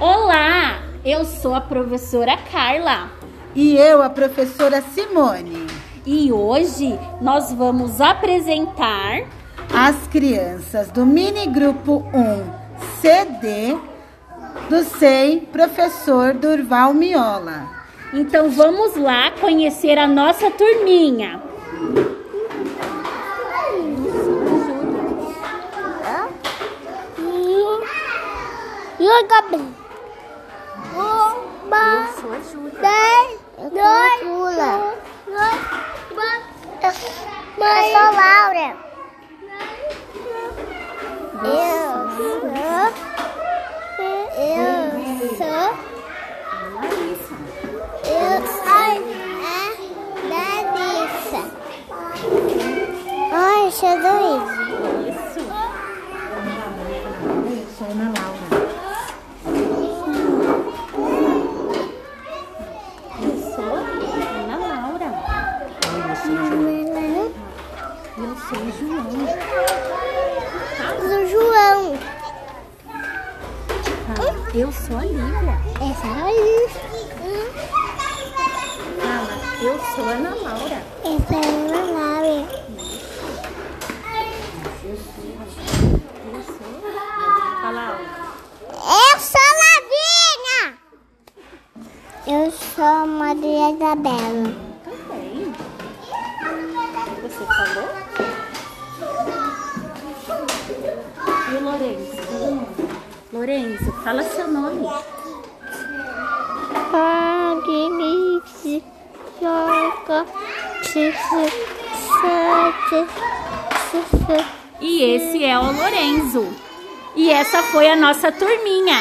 Olá, eu sou a professora Carla E eu, a professora Simone. e hoje nós vamos apresentar As crianças do mini grupo 1 CD do SEI Professor Durval Miola. Então vamos lá conhecer a nossa turminha. E o Gabi? Uma, dez, dois, pula. Eu sou Laura. Eu sou. Eu sou. Eu sou a Larissa. Ai, deixa eu dois. Isso. Sou Ana Laura. Eu sou Ana Laura. Eu sou João. Do João. Fala, eu sou a Lívia. Essa é a Alice. Fala, eu sou a Ana Laura. Essa é a Laura. Fala, Eu sou Lavinha. Eu sou a Maria Isabela. Você falou? E o Lourenço? Lourenço, fala seu nome. Paguice, joga. E esse é o Lorenzo. E essa foi a nossa turminha.